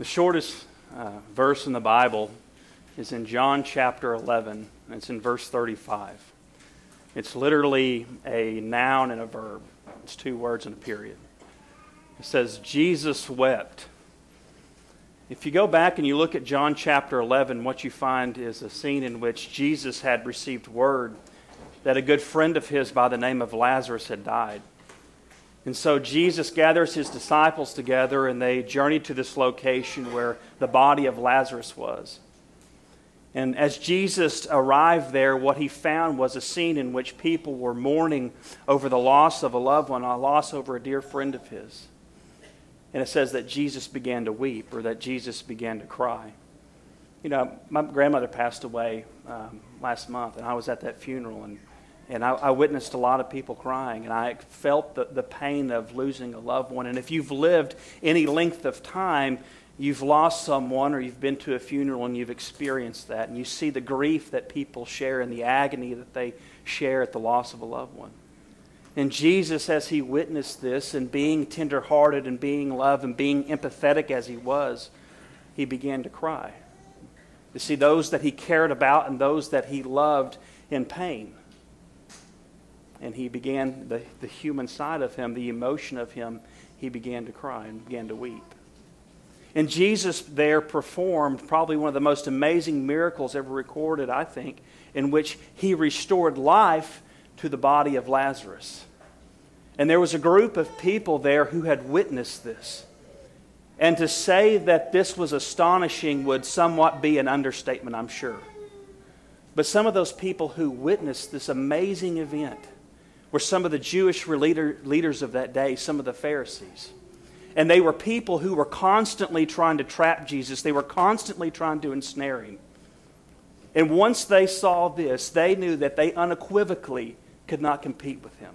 The shortest uh, verse in the Bible is in John chapter 11, and it's in verse 35. It's literally a noun and a verb, it's two words and a period. It says, Jesus wept. If you go back and you look at John chapter 11, what you find is a scene in which Jesus had received word that a good friend of his by the name of Lazarus had died. And so Jesus gathers his disciples together and they journey to this location where the body of Lazarus was. And as Jesus arrived there, what he found was a scene in which people were mourning over the loss of a loved one, a loss over a dear friend of his. And it says that Jesus began to weep or that Jesus began to cry. You know, my grandmother passed away um, last month, and I was at that funeral. And and I, I, witnessed a lot of people crying, and I felt the, the pain of losing a loved one. And if you've lived any length of time, you've lost someone or you've been to a funeral and you've experienced that. And you see the grief that people share and the agony that they share at the loss of a loved one. And Jesus, as he witnessed this and being tenderhearted and being loved and being empathetic as he was, he began to cry. To see those that he cared about and those that he loved in pain and he began, the, the human side of him, the emotion of him, he began to cry and began to weep. And Jesus there performed probably one of the most amazing miracles ever recorded, I think, in which he restored life to the body of Lazarus. And there was a group of people there who had witnessed this. And to say that this was astonishing would somewhat be an understatement, I'm sure. But some of those people who witnessed this amazing event were some of the Jewish leader, leaders of that day, some of the Pharisees. And they were people who were constantly trying to trap Jesus, they were constantly trying to ensnare him. And once they saw this, they knew that they unequivocally could not compete with him.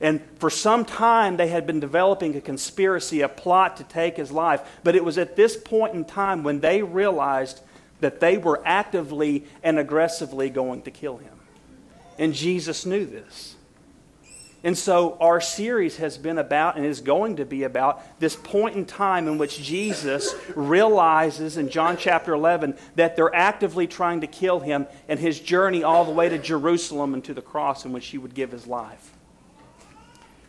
And for some time, they had been developing a conspiracy, a plot to take his life. But it was at this point in time when they realized that they were actively and aggressively going to kill him. And Jesus knew this. And so our series has been about and is going to be about this point in time in which Jesus realizes in John chapter 11 that they're actively trying to kill him and his journey all the way to Jerusalem and to the cross in which he would give his life.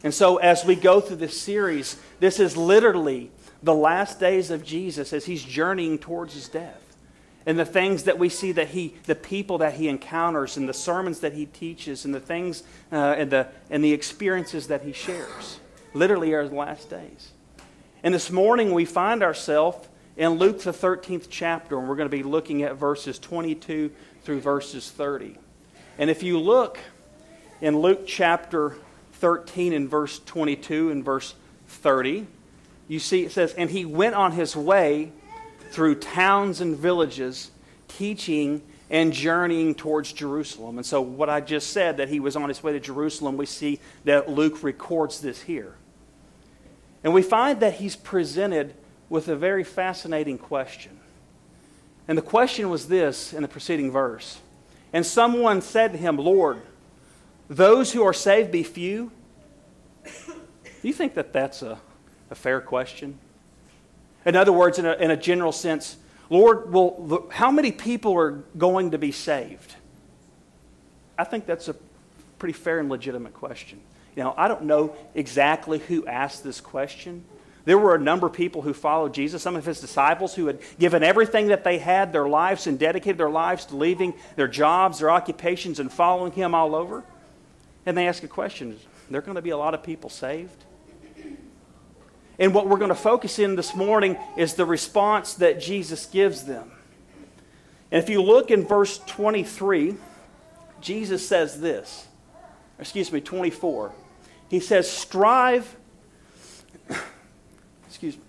And so as we go through this series, this is literally the last days of Jesus as he's journeying towards his death and the things that we see that he the people that he encounters and the sermons that he teaches and the things uh, and the and the experiences that he shares literally are the last days. And this morning we find ourselves in luke the 13th chapter and we're going to be looking at verses 22 through verses 30 and if you look in luke chapter 13 and verse 22 and verse 30 you see it says and he went on his way through towns and villages, teaching and journeying towards Jerusalem. And so, what I just said, that he was on his way to Jerusalem, we see that Luke records this here. And we find that he's presented with a very fascinating question. And the question was this in the preceding verse And someone said to him, Lord, those who are saved be few? Do you think that that's a, a fair question? In other words, in a, in a general sense, Lord, well, how many people are going to be saved? I think that's a pretty fair and legitimate question. You know, I don't know exactly who asked this question. There were a number of people who followed Jesus, some of his disciples who had given everything that they had, their lives, and dedicated their lives to leaving their jobs, their occupations, and following him all over. And they ask a question there going to be a lot of people saved? And what we're going to focus in this morning is the response that Jesus gives them. And if you look in verse 23, Jesus says this. Excuse me, 24. He says, Strive, excuse me,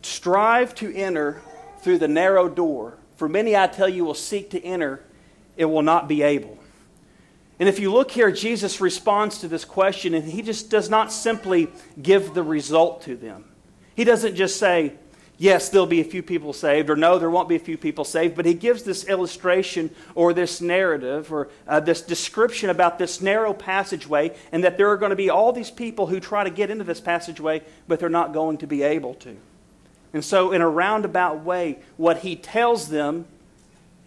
strive to enter through the narrow door. For many, I tell you, will seek to enter, it will not be able. And if you look here, Jesus responds to this question, and he just does not simply give the result to them. He doesn't just say, yes, there'll be a few people saved, or no, there won't be a few people saved, but he gives this illustration or this narrative or uh, this description about this narrow passageway and that there are going to be all these people who try to get into this passageway, but they're not going to be able to. And so, in a roundabout way, what he tells them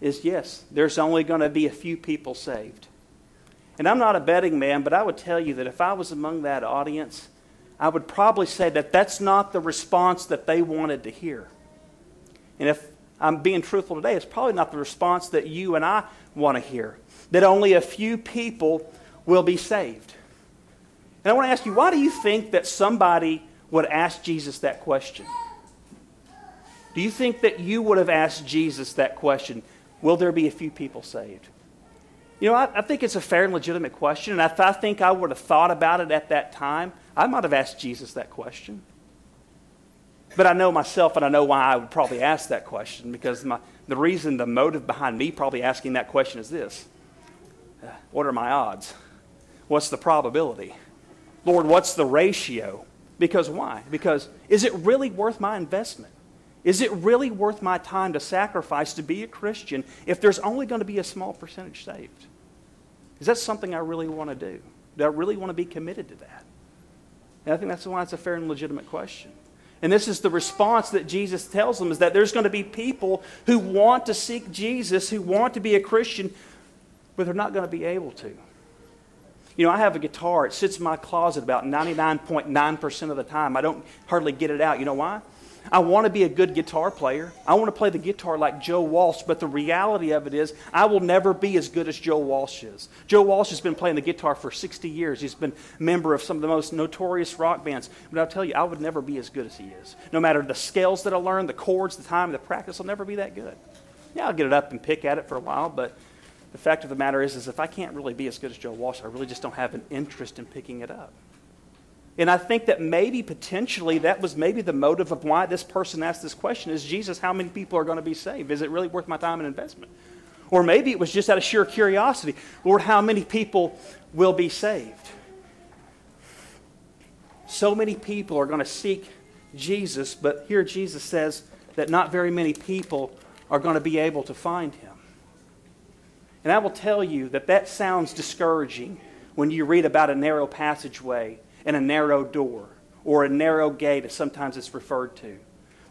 is yes, there's only going to be a few people saved. And I'm not a betting man, but I would tell you that if I was among that audience, I would probably say that that's not the response that they wanted to hear. And if I'm being truthful today, it's probably not the response that you and I want to hear. That only a few people will be saved. And I want to ask you, why do you think that somebody would ask Jesus that question? Do you think that you would have asked Jesus that question? Will there be a few people saved? You know, I, I think it's a fair and legitimate question, and I, I think I would have thought about it at that time. I might have asked Jesus that question. But I know myself, and I know why I would probably ask that question, because my, the reason, the motive behind me probably asking that question is this uh, What are my odds? What's the probability? Lord, what's the ratio? Because why? Because is it really worth my investment? Is it really worth my time to sacrifice to be a Christian if there's only going to be a small percentage saved? Is that something I really want to do? Do I really want to be committed to that? And I think that's why it's a fair and legitimate question. And this is the response that Jesus tells them is that there's going to be people who want to seek Jesus, who want to be a Christian, but they're not going to be able to. You know, I have a guitar. It sits in my closet about 99.9% of the time. I don't hardly get it out. You know why? I want to be a good guitar player. I want to play the guitar like Joe Walsh, but the reality of it is, I will never be as good as Joe Walsh is. Joe Walsh has been playing the guitar for 60 years. He's been a member of some of the most notorious rock bands. But I'll tell you, I would never be as good as he is. No matter the scales that I learn, the chords, the time, the practice, I'll never be that good. Yeah, I'll get it up and pick at it for a while, but the fact of the matter is, is if I can't really be as good as Joe Walsh, I really just don't have an interest in picking it up. And I think that maybe potentially that was maybe the motive of why this person asked this question is Jesus, how many people are going to be saved? Is it really worth my time and investment? Or maybe it was just out of sheer curiosity. Lord, how many people will be saved? So many people are going to seek Jesus, but here Jesus says that not very many people are going to be able to find him. And I will tell you that that sounds discouraging when you read about a narrow passageway and a narrow door or a narrow gate, as sometimes it's referred to.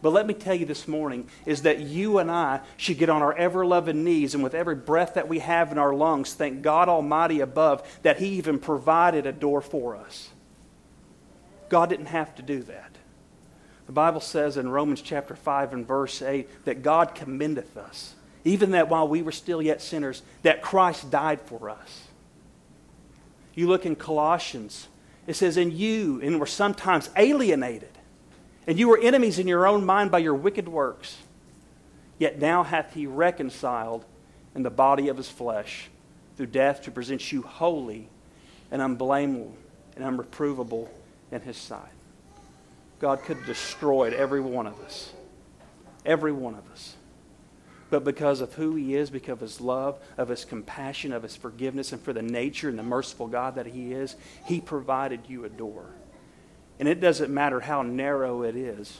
But let me tell you this morning is that you and I should get on our ever loving knees and with every breath that we have in our lungs, thank God Almighty above that He even provided a door for us. God didn't have to do that. The Bible says in Romans chapter 5 and verse 8 that God commendeth us, even that while we were still yet sinners, that Christ died for us. You look in Colossians it says, And you, and were sometimes alienated, and you were enemies in your own mind by your wicked works. Yet now hath he reconciled in the body of his flesh through death to present you holy and unblameable and unreprovable in his sight. God could have destroyed every one of us. Every one of us but because of who He is, because of His love, of His compassion, of His forgiveness, and for the nature and the merciful God that He is, He provided you a door. And it doesn't matter how narrow it is,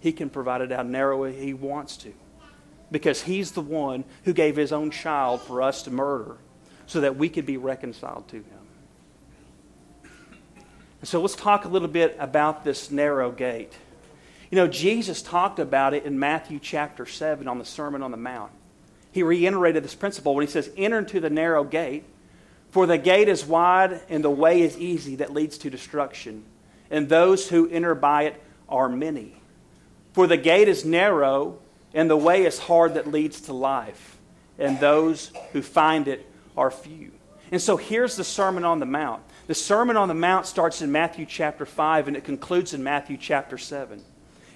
He can provide it how narrow He wants to. Because He's the one who gave His own child for us to murder so that we could be reconciled to Him. so let's talk a little bit about this narrow gate. You know, Jesus talked about it in Matthew chapter 7 on the Sermon on the Mount. He reiterated this principle when he says, Enter into the narrow gate, for the gate is wide and the way is easy that leads to destruction, and those who enter by it are many. For the gate is narrow and the way is hard that leads to life, and those who find it are few. And so here's the Sermon on the Mount. The Sermon on the Mount starts in Matthew chapter 5 and it concludes in Matthew chapter 7.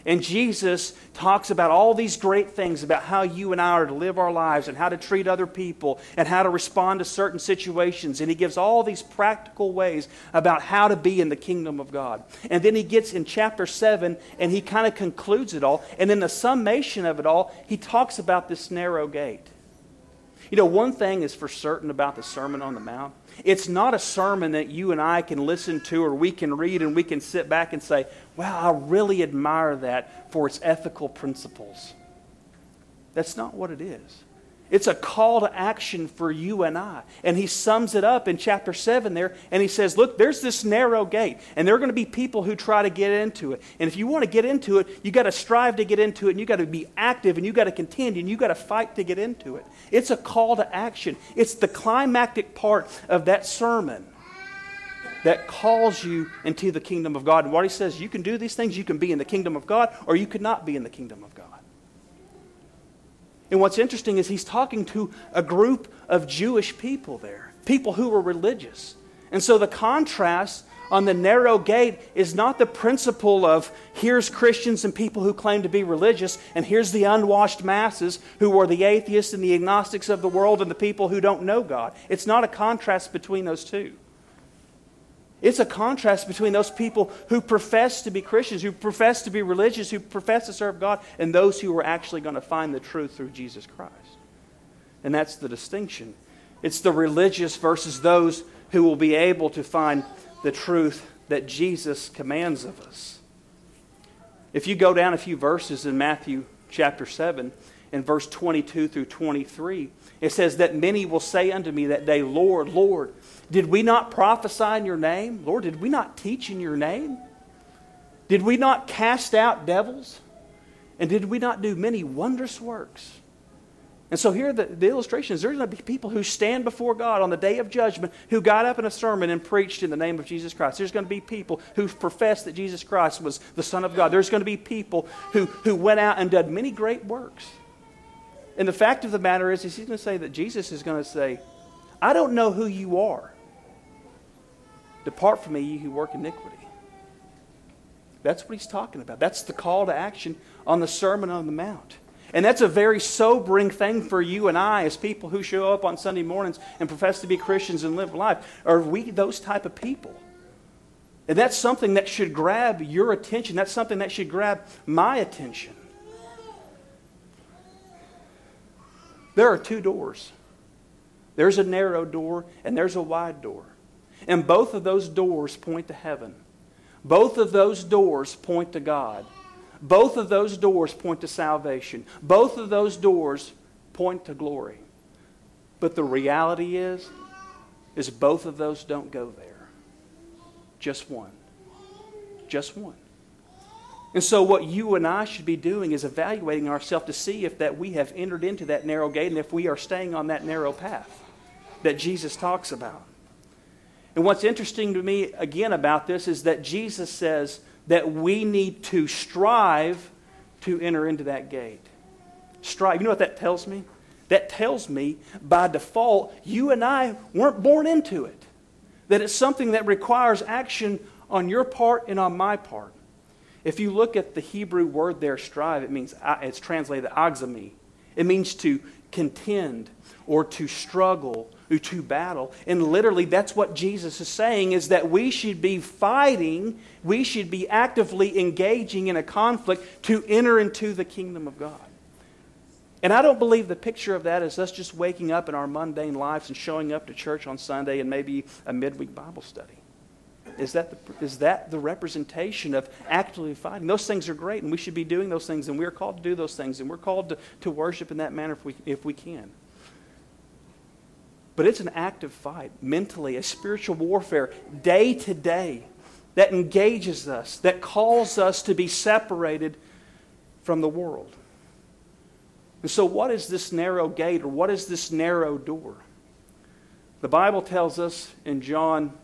And Jesus talks about all these great things about how you and I are to live our lives and how to treat other people and how to respond to certain situations. And he gives all these practical ways about how to be in the kingdom of God. And then he gets in chapter 7 and he kind of concludes it all. And in the summation of it all, he talks about this narrow gate. You know, one thing is for certain about the Sermon on the Mount It's not a sermon that you and I can listen to or we can read and we can sit back and say, wow, I really admire that for its ethical principles. That's not what it is. It's a call to action for you and I. And he sums it up in chapter 7 there, and he says, Look, there's this narrow gate, and there are going to be people who try to get into it. And if you want to get into it, you got to strive to get into it, and you got to be active, and you got to contend, and you got to fight to get into it. It's a call to action. It's the climactic part of that sermon that calls you into the kingdom of God. And what he says, you can do these things, you can be in the kingdom of God, or you could not be in the kingdom of God. And what's interesting is he's talking to a group of Jewish people there, people who were religious. And so the contrast on the narrow gate is not the principle of here's Christians and people who claim to be religious, and here's the unwashed masses who are the atheists and the agnostics of the world and the people who don't know God. It's not a contrast between those two. It's a contrast between those people who profess to be Christians, who profess to be religious, who profess to serve God, and those who are actually going to find the truth through Jesus Christ. And that's the distinction. It's the religious versus those who will be able to find the truth that Jesus commands of us. If you go down a few verses in Matthew chapter 7, in verse 22 through 23, it says, That many will say unto me that day, Lord, Lord, did we not prophesy in your name? Lord, did we not teach in your name? Did we not cast out devils? And did we not do many wondrous works? And so here the, the illustration is there's going to be people who stand before God on the day of judgment who got up in a sermon and preached in the name of Jesus Christ. There's going to be people who professed that Jesus Christ was the Son of God. There's going to be people who, who went out and did many great works. And the fact of the matter is, is he's going to say that Jesus is going to say, I don't know who you are. Depart from me, you who work iniquity. That's what he's talking about. That's the call to action on the Sermon on the Mount. And that's a very sobering thing for you and I as people who show up on Sunday mornings and profess to be Christians and live life. Are we those type of people? And that's something that should grab your attention. That's something that should grab my attention. There are two doors. There's a narrow door and there's a wide door. And both of those doors point to heaven. Both of those doors point to God. Both of those doors point to salvation. Both of those doors point to glory. But the reality is, is both of those don't go there. Just one. Just one. And so what you and I should be doing is evaluating ourselves to see if that we have entered into that narrow gate and if we are staying on that narrow path that Jesus talks about. And what's interesting to me, again, about this is that Jesus says that we need to strive to enter into that gate. Strive. You know what that tells me? That tells me, by default, you and I weren't born into it. That it's something that requires action on your part and on my part. If you look at the Hebrew word there, strive, it means, uh, it's translated oxami. It means to contend or to struggle to battle. And literally, that's what Jesus is saying is that we should be fighting, we should be actively engaging in a conflict to enter into the kingdom of God. And I don't believe the picture of that is us just waking up in our mundane lives and showing up to church on Sunday and maybe a midweek Bible study. Is that, the, is that the representation of actively fighting? Those things are great, and we should be doing those things, and we're called to do those things, and we're called to, to worship in that manner if we, if we can. But it's an active fight, mentally, a spiritual warfare, day to day, that engages us, that calls us to be separated from the world. And so, what is this narrow gate or what is this narrow door? The Bible tells us in John,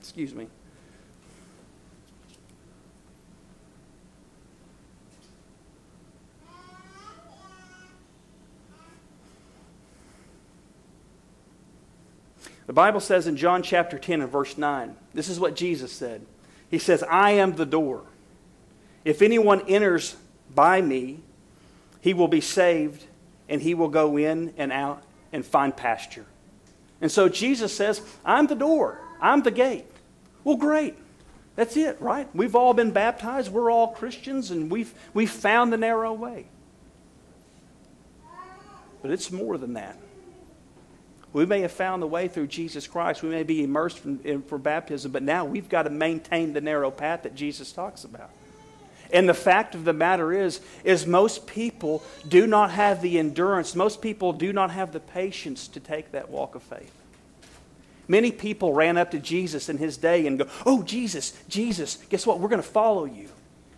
excuse me, The Bible says in John chapter 10 and verse 9, this is what Jesus said. He says, I am the door. If anyone enters by me, he will be saved, and he will go in and out and find pasture. And so Jesus says, I'm the door, I'm the gate. Well, great. That's it, right? We've all been baptized, we're all Christians, and we've, we've found the narrow way. But it's more than that. We may have found the way through Jesus Christ. We may be immersed in, in, for baptism, but now we've got to maintain the narrow path that Jesus talks about. And the fact of the matter is, is most people do not have the endurance. Most people do not have the patience to take that walk of faith. Many people ran up to Jesus in his day and go, "Oh, Jesus, Jesus, guess what? We're going to follow you."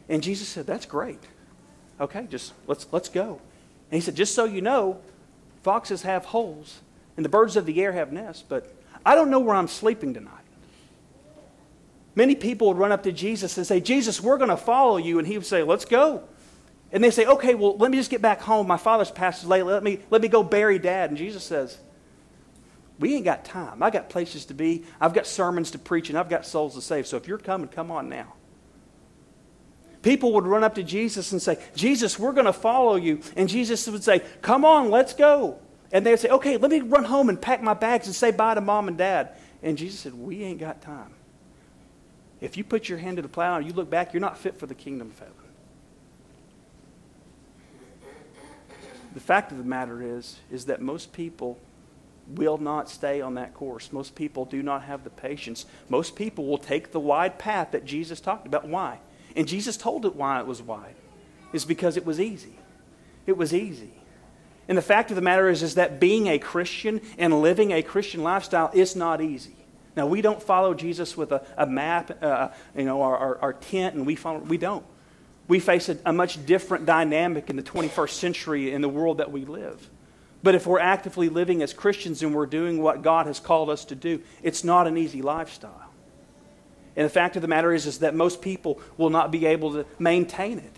And Jesus said, "That's great. Okay, just let's let's go." And he said, "Just so you know, foxes have holes and the birds of the air have nests, but I don't know where I'm sleeping tonight. Many people would run up to Jesus and say, Jesus, we're going to follow you. And he would say, Let's go. And they say, Okay, well, let me just get back home. My father's passed away. Let me, let me go bury dad. And Jesus says, We ain't got time. I got places to be. I've got sermons to preach, and I've got souls to save. So if you're coming, come on now. People would run up to Jesus and say, Jesus, we're going to follow you. And Jesus would say, Come on, let's go. And they'd say, Okay, let me run home and pack my bags and say bye to mom and dad. And Jesus said, We ain't got time. If you put your hand to the plow and you look back, you're not fit for the kingdom of heaven. The fact of the matter is, is that most people will not stay on that course. Most people do not have the patience. Most people will take the wide path that Jesus talked about. Why? And Jesus told it why it was wide. It's because it was easy. It was easy. And the fact of the matter is, is that being a Christian and living a Christian lifestyle is not easy. Now, we don't follow Jesus with a, a map, uh, you know, our, our, our, tent, and we follow, we don't. We face a, a much different dynamic in the 21st century in the world that we live. But if we're actively living as Christians and we're doing what God has called us to do, it's not an easy lifestyle. And the fact of the matter is, is that most people will not be able to maintain it.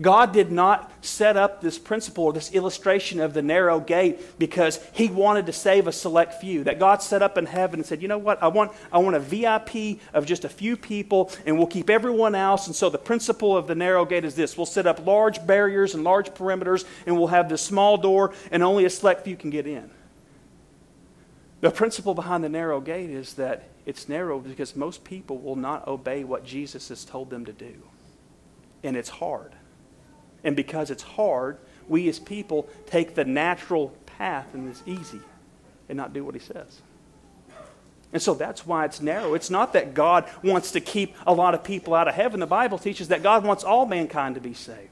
God did not set up this principle or this illustration of the narrow gate because he wanted to save a select few. That God set up in heaven and said, you know what, I want, I want a VIP of just a few people and we'll keep everyone else. And so the principle of the narrow gate is this we'll set up large barriers and large perimeters and we'll have this small door and only a select few can get in. The principle behind the narrow gate is that it's narrow because most people will not obey what Jesus has told them to do. And it's hard. And because it's hard, we as people take the natural path and it's easy and not do what he says. And so that's why it's narrow. It's not that God wants to keep a lot of people out of heaven. The Bible teaches that God wants all mankind to be saved.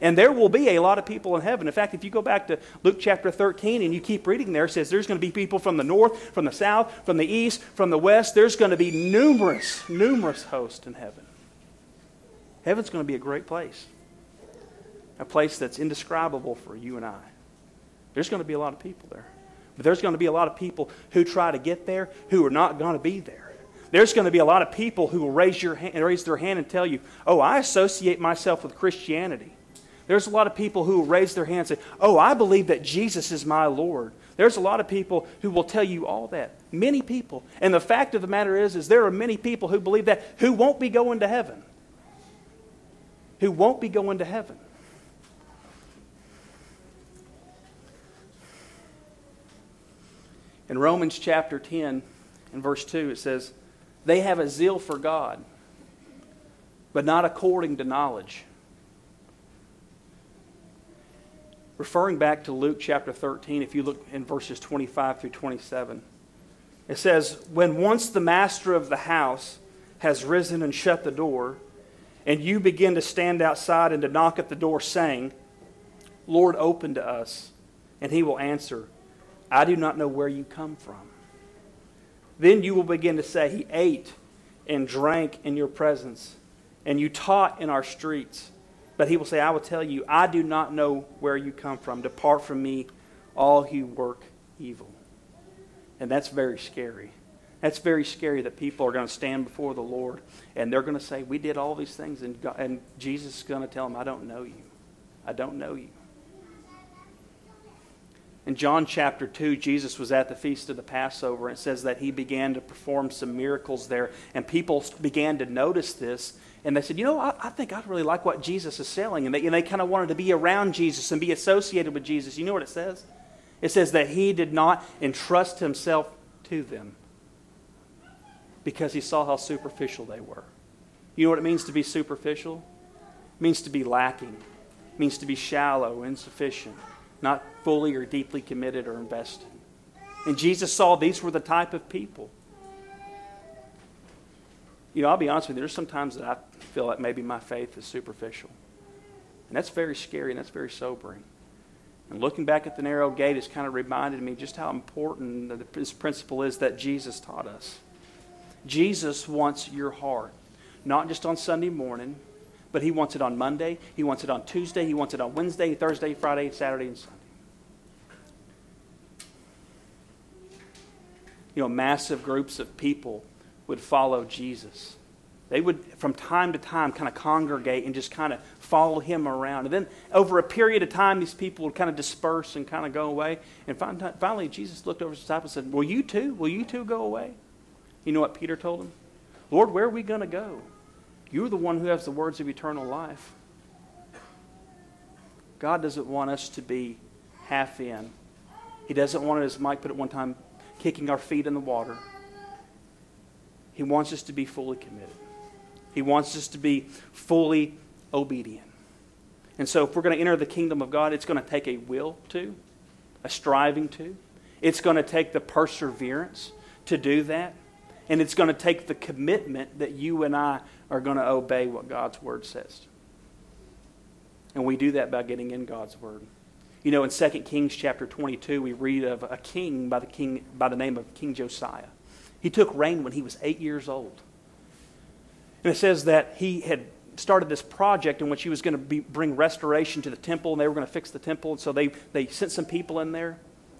And there will be a lot of people in heaven. In fact, if you go back to Luke chapter 13 and you keep reading there, it says there's going to be people from the north, from the south, from the east, from the west. There's going to be numerous, numerous hosts in heaven. Heaven's going to be a great place a place that's indescribable for you and I. There's going to be a lot of people there. But there's going to be a lot of people who try to get there who are not going to be there. There's going to be a lot of people who will raise, your hand, raise their hand and tell you, oh, I associate myself with Christianity. There's a lot of people who will raise their hand and say, oh, I believe that Jesus is my Lord. There's a lot of people who will tell you all that. Many people. And the fact of the matter is, is there are many people who believe that who won't be going to heaven. Who won't be going to heaven. In Romans chapter 10 and verse 2, it says, They have a zeal for God, but not according to knowledge. Referring back to Luke chapter 13, if you look in verses 25 through 27, it says, When once the master of the house has risen and shut the door, and you begin to stand outside and to knock at the door, saying, Lord, open to us, and he will answer, I do not know where you come from. Then you will begin to say, He ate and drank in your presence, and you taught in our streets. But he will say, I will tell you, I do not know where you come from. Depart from me, all who work evil. And that's very scary. That's very scary that people are going to stand before the Lord and they're going to say, We did all these things, and, God, and Jesus is going to tell them, I don't know you. I don't know you. In John chapter 2, Jesus was at the feast of the Passover. And it says that he began to perform some miracles there, and people began to notice this. And they said, You know, I, I think I'd really like what Jesus is selling. And they, and they kind of wanted to be around Jesus and be associated with Jesus. You know what it says? It says that he did not entrust himself to them because he saw how superficial they were. You know what it means to be superficial? It means to be lacking, it means to be shallow, insufficient not fully or deeply committed or invested. And Jesus saw these were the type of people. You know, I'll be honest with you, there's sometimes that I feel like maybe my faith is superficial. And that's very scary and that's very sobering. And looking back at the narrow gate has kind of reminded me just how important this principle is that Jesus taught us. Jesus wants your heart, not just on Sunday morning, but He wants it on Monday, He wants it on Tuesday, He wants it on Wednesday, Thursday, Friday, Saturday, and Sunday. You know, massive groups of people would follow Jesus. They would, from time to time, kind of congregate and just kind of follow him around. And then over a period of time, these people would kind of disperse and kind of go away. And finally, Jesus looked over his disciples and said, Will you too? Will you too go away? You know what Peter told him? Lord, where are we going to go? You're the one who has the words of eternal life. God doesn't want us to be half in. He doesn't want us, as Mike put it one time, kicking our feet in the water. He wants us to be fully committed. He wants us to be fully obedient. And so, if we're going to enter the kingdom of God, it's going to take a will to, a striving to. It's going to take the perseverance to do that. And it's going to take the commitment that you and I are going to obey what God's word says. And we do that by getting in God's word. You know, in 2 Kings chapter 22, we read of a king by the, king, by the name of King Josiah. He took reign when he was eight years old. And it says that he had started this project in which he was going to be, bring restoration to the temple, and they were going to fix the temple. And so they, they sent some people in there.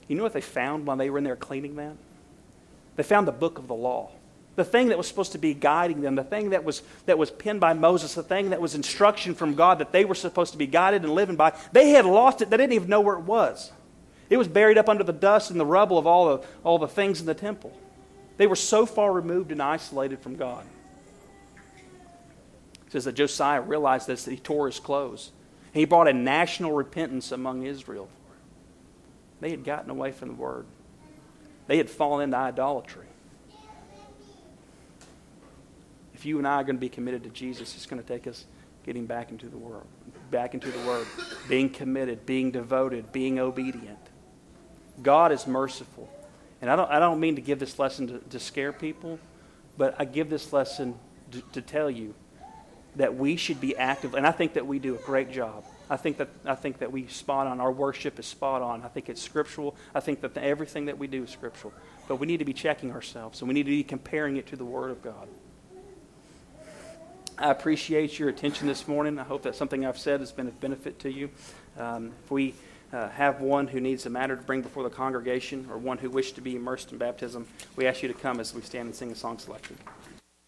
You know what they found while they were in there cleaning that? They found the book of the law. The thing that was supposed to be guiding them, the thing that was, that was penned by Moses, the thing that was instruction from God that they were supposed to be guided and living by, they had lost it. They didn't even know where it was. It was buried up under the dust and the rubble of all the, all the things in the temple. They were so far removed and isolated from God. It says that Josiah realized this, that he tore his clothes. He brought a national repentance among Israel. They had gotten away from the word, they had fallen into idolatry. If you and I are going to be committed to Jesus, it's going to take us getting back into the world, back into the Word, being committed, being devoted, being obedient. God is merciful. And I don't, I don't mean to give this lesson to, to scare people, but I give this lesson to, to tell you that we should be active, and I think that we do a great job. I think that I think that we spot on. Our worship is spot on. I think it's scriptural. I think that the, everything that we do is scriptural. But we need to be checking ourselves, and we need to be comparing it to the Word of God. I appreciate your attention this morning. I hope that something I've said has been of benefit to you. Um, if we uh, have one who needs a matter to bring before the congregation or one who wishes to be immersed in baptism, we ask you to come as we stand and sing a song selection.